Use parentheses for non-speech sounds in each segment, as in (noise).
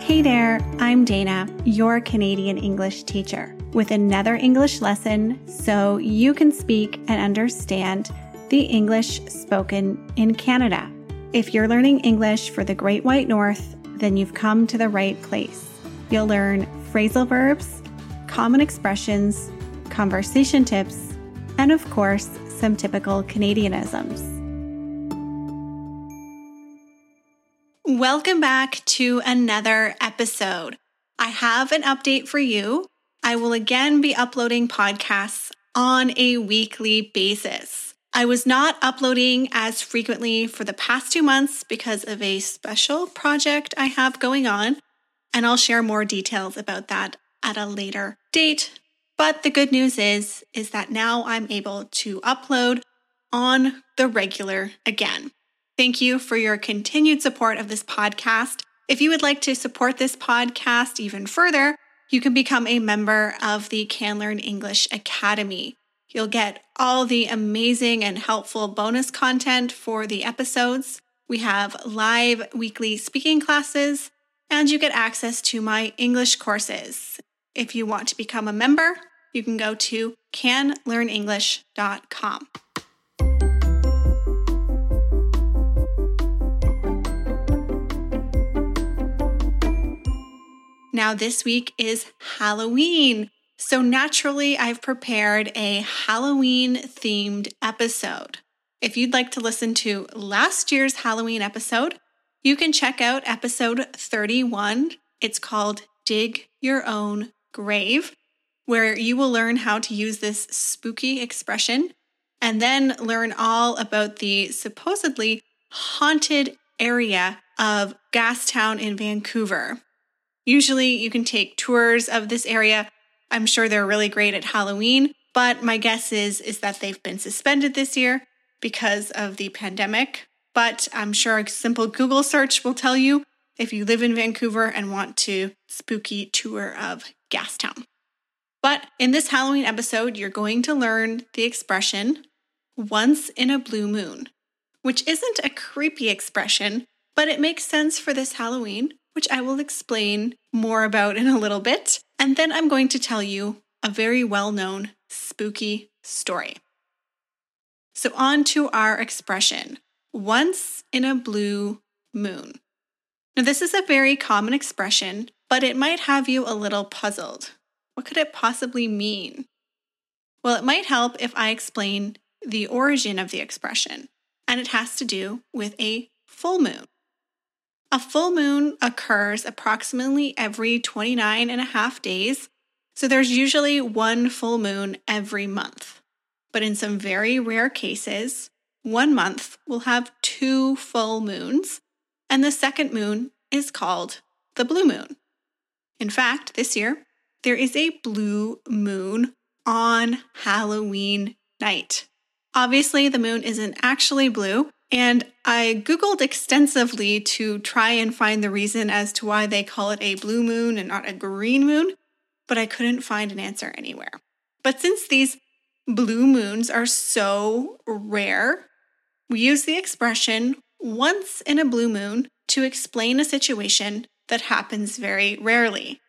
Hey there, I'm Dana, your Canadian English teacher, with another English lesson so you can speak and understand the English spoken in Canada. If you're learning English for the Great White North, then you've come to the right place. You'll learn phrasal verbs, common expressions, conversation tips, and of course, some typical Canadianisms. Welcome back to another episode. I have an update for you. I will again be uploading podcasts on a weekly basis. I was not uploading as frequently for the past two months because of a special project I have going on, and I'll share more details about that at a later date. But the good news is is that now I'm able to upload on the regular again. Thank you for your continued support of this podcast. If you would like to support this podcast even further, you can become a member of the Can Learn English Academy. You'll get all the amazing and helpful bonus content for the episodes. We have live weekly speaking classes, and you get access to my English courses. If you want to become a member, you can go to canlearnenglish.com. Now, this week is Halloween. So, naturally, I've prepared a Halloween themed episode. If you'd like to listen to last year's Halloween episode, you can check out episode 31. It's called Dig Your Own Grave, where you will learn how to use this spooky expression and then learn all about the supposedly haunted area of Gastown in Vancouver. Usually, you can take tours of this area. I'm sure they're really great at Halloween, but my guess is is that they've been suspended this year because of the pandemic. But I'm sure a simple Google search will tell you if you live in Vancouver and want to spooky tour of Gastown. But in this Halloween episode, you're going to learn the expression once in a blue moon, which isn't a creepy expression, but it makes sense for this Halloween which I will explain more about in a little bit. And then I'm going to tell you a very well known spooky story. So, on to our expression once in a blue moon. Now, this is a very common expression, but it might have you a little puzzled. What could it possibly mean? Well, it might help if I explain the origin of the expression, and it has to do with a full moon. A full moon occurs approximately every 29 and a half days, so there's usually one full moon every month. But in some very rare cases, one month will have two full moons, and the second moon is called the blue moon. In fact, this year, there is a blue moon on Halloween night. Obviously, the moon isn't actually blue, and I Googled extensively to try and find the reason as to why they call it a blue moon and not a green moon, but I couldn't find an answer anywhere. But since these blue moons are so rare, we use the expression once in a blue moon to explain a situation that happens very rarely.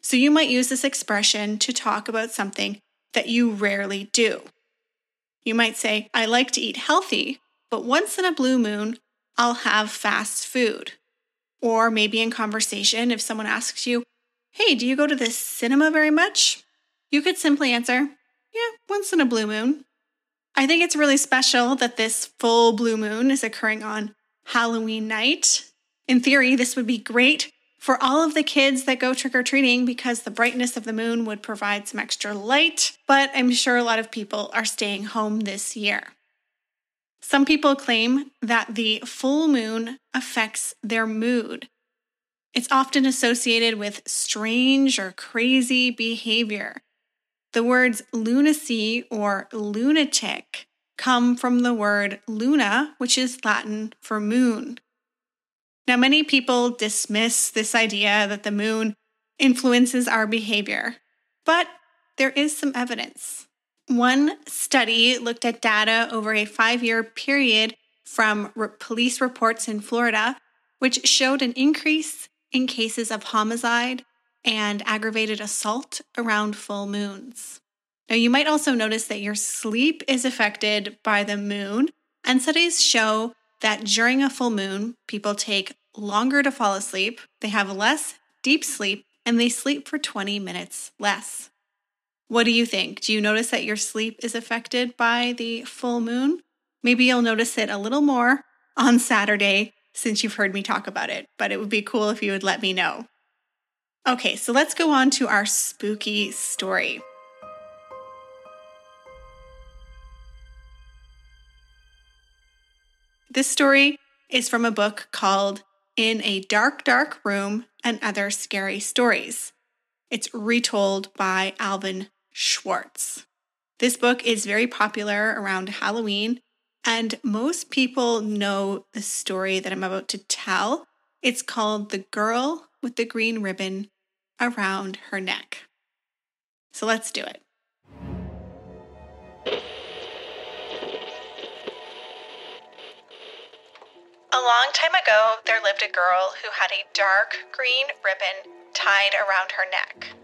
So you might use this expression to talk about something that you rarely do. You might say, I like to eat healthy, but once in a blue moon, I'll have fast food. Or maybe in conversation, if someone asks you, Hey, do you go to the cinema very much? You could simply answer, Yeah, once in a blue moon. I think it's really special that this full blue moon is occurring on Halloween night. In theory, this would be great for all of the kids that go trick or treating because the brightness of the moon would provide some extra light, but I'm sure a lot of people are staying home this year. Some people claim that the full moon affects their mood. It's often associated with strange or crazy behavior. The words lunacy or lunatic come from the word luna, which is Latin for moon. Now, many people dismiss this idea that the moon influences our behavior, but there is some evidence. One study looked at data over a five year period from re- police reports in Florida, which showed an increase in cases of homicide and aggravated assault around full moons. Now, you might also notice that your sleep is affected by the moon, and studies show that during a full moon, people take longer to fall asleep, they have less deep sleep, and they sleep for 20 minutes less. What do you think? Do you notice that your sleep is affected by the full moon? Maybe you'll notice it a little more on Saturday since you've heard me talk about it, but it would be cool if you would let me know. Okay, so let's go on to our spooky story. This story is from a book called In a Dark, Dark Room and Other Scary Stories. It's retold by Alvin Schwartz. This book is very popular around Halloween, and most people know the story that I'm about to tell. It's called The Girl with the Green Ribbon Around Her Neck. So let's do it. A long time ago, there lived a girl who had a dark green ribbon tied around her neck.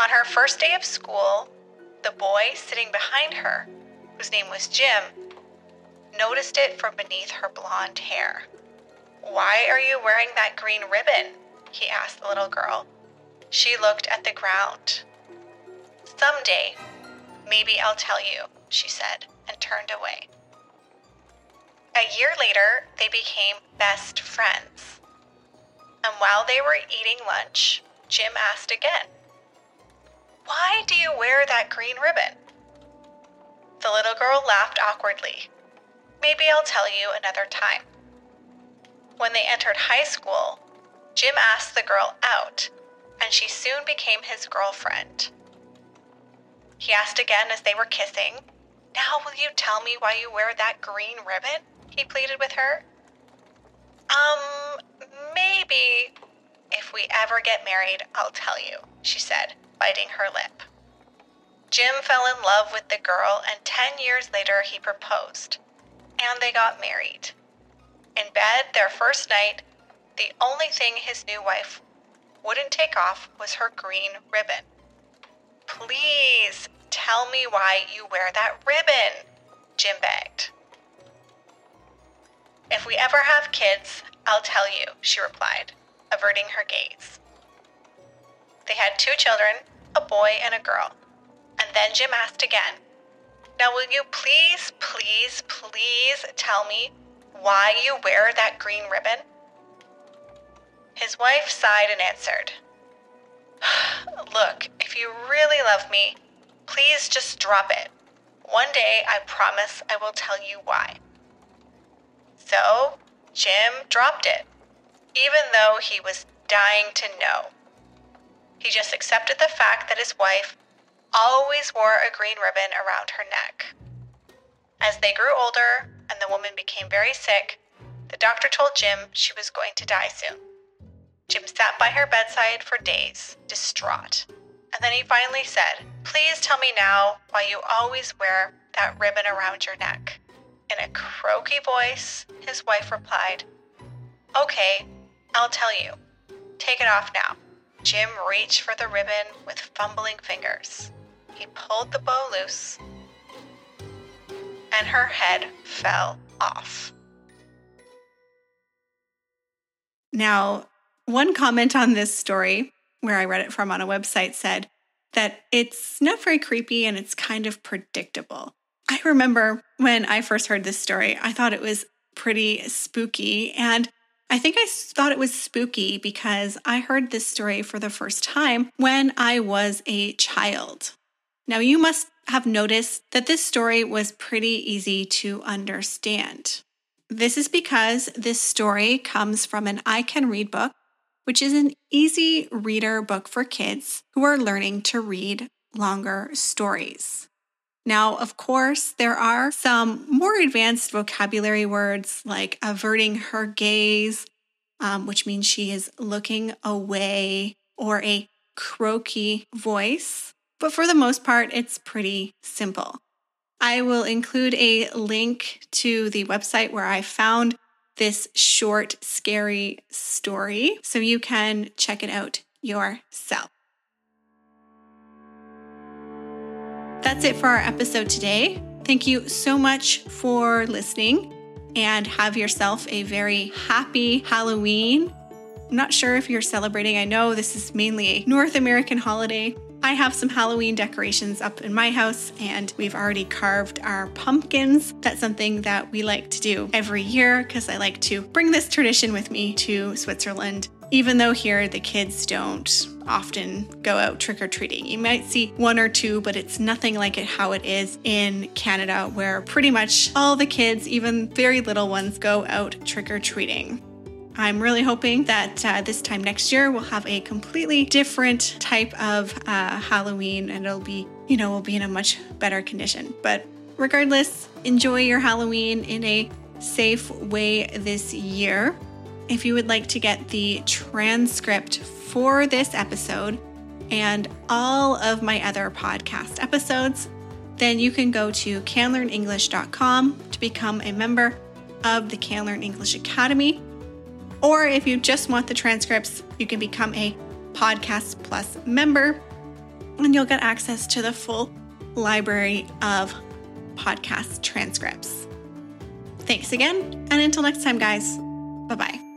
On her first day of school, the boy sitting behind her, whose name was Jim, noticed it from beneath her blonde hair. Why are you wearing that green ribbon? he asked the little girl. She looked at the ground. Someday, maybe I'll tell you, she said, and turned away. A year later, they became best friends. And while they were eating lunch, Jim asked again, you wear that green ribbon? The little girl laughed awkwardly. Maybe I'll tell you another time. When they entered high school, Jim asked the girl out, and she soon became his girlfriend. He asked again as they were kissing, Now will you tell me why you wear that green ribbon? he pleaded with her. Um, maybe if we ever get married, I'll tell you, she said, biting her lip. Jim fell in love with the girl, and 10 years later he proposed. And they got married. In bed, their first night, the only thing his new wife wouldn't take off was her green ribbon. Please tell me why you wear that ribbon, Jim begged. If we ever have kids, I'll tell you, she replied, averting her gaze. They had two children, a boy and a girl. And then Jim asked again, Now will you please, please, please tell me why you wear that green ribbon? His wife sighed and answered, (sighs) Look, if you really love me, please just drop it. One day I promise I will tell you why. So Jim dropped it, even though he was dying to know. He just accepted the fact that his wife always wore a green ribbon around her neck. As they grew older and the woman became very sick, the doctor told Jim she was going to die soon. Jim sat by her bedside for days, distraught. And then he finally said, Please tell me now why you always wear that ribbon around your neck. In a croaky voice, his wife replied, Okay, I'll tell you. Take it off now. Jim reached for the ribbon with fumbling fingers. He pulled the bow loose, and her head fell off. Now, one comment on this story, where I read it from on a website, said that it's not very creepy and it's kind of predictable. I remember when I first heard this story, I thought it was pretty spooky. And I think I thought it was spooky because I heard this story for the first time when I was a child. Now, you must have noticed that this story was pretty easy to understand. This is because this story comes from an I Can Read book, which is an easy reader book for kids who are learning to read longer stories. Now, of course, there are some more advanced vocabulary words like averting her gaze, um, which means she is looking away, or a croaky voice. But for the most part, it's pretty simple. I will include a link to the website where I found this short, scary story so you can check it out yourself. That's it for our episode today. Thank you so much for listening and have yourself a very happy Halloween. I'm not sure if you're celebrating. I know this is mainly a North American holiday. I have some Halloween decorations up in my house and we've already carved our pumpkins. That's something that we like to do every year because I like to bring this tradition with me to Switzerland. Even though here the kids don't often go out trick or treating. You might see one or two, but it's nothing like it how it is in Canada, where pretty much all the kids, even very little ones, go out trick or treating. I'm really hoping that uh, this time next year we'll have a completely different type of uh, Halloween and it'll be, you know, we'll be in a much better condition. But regardless, enjoy your Halloween in a safe way this year. If you would like to get the transcript for this episode and all of my other podcast episodes, then you can go to canlearnenglish.com to become a member of the Can Learn English Academy. Or if you just want the transcripts, you can become a Podcast Plus member and you'll get access to the full library of podcast transcripts. Thanks again, and until next time, guys, bye bye.